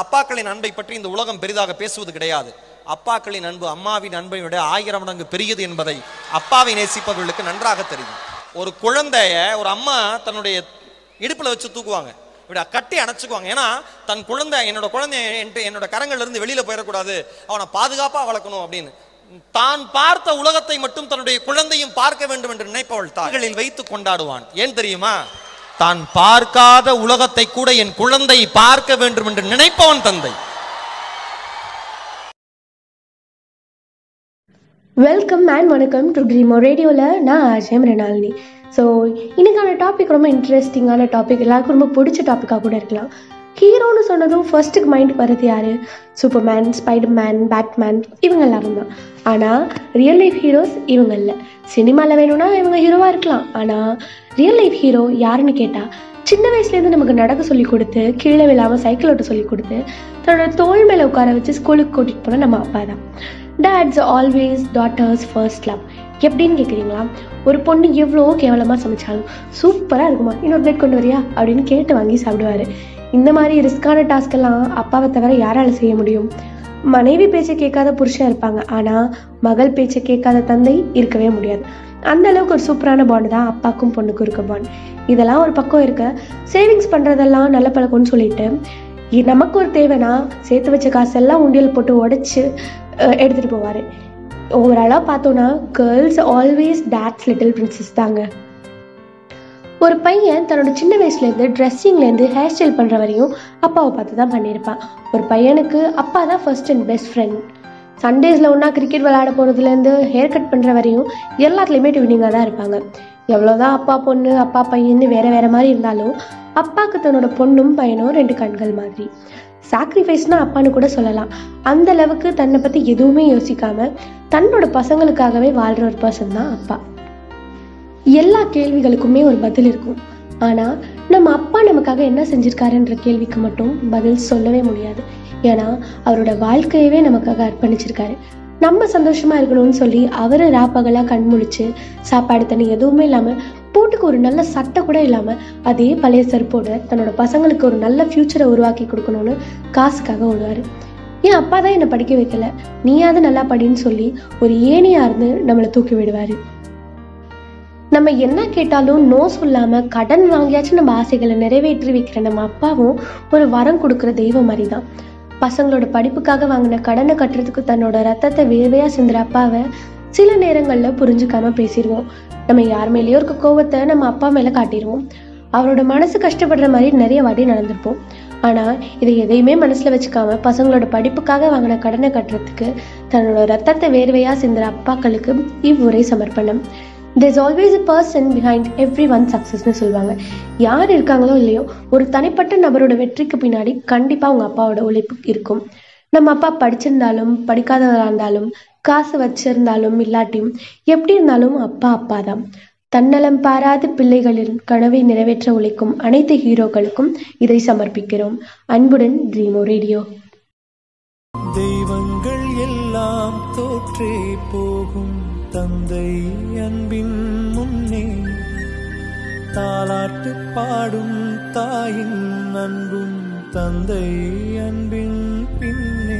அப்பாக்களின் அன்பை பற்றி இந்த உலகம் பெரிதாக பேசுவது கிடையாது. அப்பாக்களின் அன்பு அம்மாவின் அன்பை விட ஆயிரம் மடங்கு பெரியது என்பதை அப்பாவை நேசிப்பவர்களுக்கு நன்றாக தெரியும். ஒரு குழந்தைய ஒரு அம்மா தன்னுடைய இடுப்பில் வச்சு தூக்குவாங்க. இப்படி கட்டி அணைச்சுக்குவாங்க. ஏன்னா தன் குழந்தை என்னோட குழந்தை என்று என்னோட கரங்கள்ல இருந்து வெளியில போயிடக்கூடாது. அவனை பாதுகாப்பா வளர்க்கணும் அப்படின்னு. தான் பார்த்த உலகத்தை மட்டும் தன்னுடைய குழந்தையும் பார்க்க வேண்டும் என்று நினைப்பவள் தாய்களில் வைத்து கொண்டாடுவான். ஏன் தெரியுமா? தான் பார்க்காத உலகத்தை கூட என் குழந்தை பார்க்க வேண்டும் என்று நினைப்பவன் தந்தை. வெல்கம் அண்ட் வணக்கம். டு ட்ரீமோ ரேடியோவில் நான் அஜயம் ரெனாலினி. ஸோ இன்னைக்கான டாபிக் ரொம்ப இன்ட்ரெஸ்டிங்கான டாபிக் எல்லாருக்கும் ரொம்ப பிடிச்ச டாப்பிக்காக கூட இருக்கலாம். ஹீரோன்னு சொன்னதும் ஃபர்ஸ்ட்டுக்கு மைண்டுக்கு வர்றது யார்? சூப்பர்மேன் ஸ்பைடர்மேன் பேட்மேன் இவங்க எல்லாரும் தான். ஆனால் ரியல் லைஃப் ஹீரோஸ் இவங்க இல்லை. சினிமாவில் வேணும்னா இவங்க ஹீரோவாக இருக்கலாம். ஆனால் ரியல் லைஃப் ஹீரோ யாருன்னு கேட்டால் சின்ன வயசுலேருந்து நமக்கு நடக்க சொல்லி கொடுத்து கீழே விழாமல் சைக்கிள் ஓட்ட சொல்லி கொடுத்து தன்னோட தோள் மேலே உட்கார வச்சு ஸ்கூலுக்கு கூட்டிகிட்டு போன நம்ம அப்பா தான். Dads always daughters first love எப்படின்னு கேட்குறீங்களா ஒரு பொண்ணு எவ்வளோ கேவலமாக சமைச்சாலும் சூப்பராக இருக்குமா? இன்னொரு பிளேட் கொண்டு வரியா? அப்படின்னு கேட்டு வாங்கி சாப்பிடுவாரு. இந்த மாதிரி ரிஸ்கான டாஸ்க்கெல்லாம் அப்பாவை தவிர யாரால செய்ய முடியும்? மனைவி பேச்சை கேட்காத புருஷன் இருப்பாங்க. ஆனால் மகள் பேச்சை கேட்காத தந்தை இருக்கவே முடியாது. அந்த அளவுக்கு ஒரு சூப்பரான பாண்டு தான் அப்பாக்கும் பொண்ணுக்கும் இருக்க பாண்ட் இதெல்லாம் ஒரு பக்கம் இருக்க. சேவிங்ஸ் பண்ணுறதெல்லாம் நல்ல பழக்கம்னு சொல்லிட்டு நமக்கு ஒரு தேவைன்னா சேர்த்து வச்ச காசெல்லாம் உண்டியல் போட்டு உடைச்சு எடுத்துகிட்டு எடுத்துட்டு போவாரு. ஓவராலாக பார்த்தோன்னா girls always dads little princess தாங்க. ஒரு பையன் தன்னோட சின்ன வயசுலேருந்து ட்ரெஸ்ஸிங்லேருந்து ஹேர் ஸ்டைல் பண்ணுற வரையும் அப்பாவை பார்த்து தான் பண்ணியிருப்பான். ஒரு பையனுக்கு அப்பா தான் ஃபர்ஸ்ட் அண்ட் பெஸ்ட் ஃப்ரெண்ட் சண்டேஸில் ஒன்றா கிரிக்கெட் விளையாட போகிறதுலேருந்து ஹேர் கட் பண்ணுற வரையும் எல்லாத்துலேயுமே ட்வினிங்காக தான் இருப்பாங்க. எவ்வளோதான் அப்பா பொண்ணு அப்பா பையன்னு வேற வேற மாதிரி இருந்தாலும் அப்பாவுக்கு தன்னோட பொண்ணும் பையனும் ரெண்டு கண்கள் மாதிரி. சாக்ரிஃபைஸ்னா அப்பான்னு கூட சொல்லலாம். அந்த அளவுக்கு தன்னை பற்றி எதுவுமே யோசிக்காம தன்னோட பசங்களுக்காகவே வாழ்கிற ஒரு பர்சன் தான் அப்பா. எல்லா கேள்விகளுக்குமே ஒரு பதில் இருக்கும். ஆனால் நம்ம அப்பா நமக்காக என்ன செஞ்சிருக்காருன்ற கேள்விக்கு மட்டும் பதில் சொல்லவே முடியாது. ஏன்னா அவரோட வாழ்க்கையவே நமக்காக அர்ப்பணிச்சிருக்காரு. நம்ம சந்தோஷமா இருக்கணும்னு சொல்லி அவரை ராப்பகலா கண் முழிச்சு சாப்பாடு தண்ணி எதுவுமே இல்லாம பொண்ணுக்கு ஒரு நல்ல சட்டை கூட இல்லாமல் அதே பழைய செருப்போட தன்னோட பசங்களுக்கு ஒரு நல்ல ஃபியூச்சரை உருவாக்கி கொடுக்கணும்னு காசுக்காக ஓடுவாரு. என் அப்பா தான் என்னை படிக்க வைக்கல. நீயாவது நல்லா படின்னு சொல்லி ஒரு ஏணியா இருந்து நம்மளை தூக்கி விடுவாரு. நம்ம என்ன கேட்டாலும் நோ சொல்லாம கடன் வாங்கியாச்சும் நம்ம ஆசைகளை நிறைவேற்றி வைக்கிற நம்ம அப்பாவும் ஒரு வரம் கொடுக்குற தெய்வம் மாதிரி தான் பசங்களோட படிப்புக்காக வாங்கின கடனை கட்டுறதுக்கு தன்னோட ரத்தத்தை வேர்வையா சிந்துற அப்பாவை சில நேரங்கள்ல புரிஞ்சுக்காம பேசிடுவோம். நம்ம யார் மேலேயோ இருக்க கோவத்தை நம்ம அப்பா மேல காட்டிடுவோம். அவரோட மனசு கஷ்டப்படுற மாதிரி நிறைய வாட்டி நடந்திருப்போம். ஆனா இதை எதையுமே மனசுல வச்சுக்காம பசங்களோட படிப்புக்காக வாங்கின கடனை கட்டுறதுக்கு தன்னோட ரத்தத்தை வேர்வையா சிந்துற அப்பாக்களுக்கு இவ்வுரை சமர்ப்பணம். There's always a person behind every one சக்ஸஸ்னு சொல்லுவாங்க. யார் இருக்காங்களோ இல்லையோ ஒரு தனிப்பட்ட நபரோட வெற்றிக்கு பின்னாடி கண்டிப்பா அவங்க அப்பாவோட உழைப்பு இருக்கும். நம்ம அப்பா படிச்சிருந்தாலும் படிக்காதவராக இருந்தாலும் காசு வச்சிருந்தாலும் இல்லாட்டியும் எப்படி இருந்தாலும் அப்பா அப்பா தான் தன்னலம் பாராது பிள்ளைகளின் கனவை நிறைவேற்ற உழைக்கும் அனைத்து ஹீரோக்களுக்கும் இதை சமர்ப்பிக்கிறோம். அன்புடன் ட்ரீமோ ரேடியோ தெய்வங்கள் எல்லாம் தோற்றே போகும் தந்தை அன்பின் முன்னே. தாலாட்டு பாடும் தாயின் அன்பும் தந்தை அன்பின் பின்னே.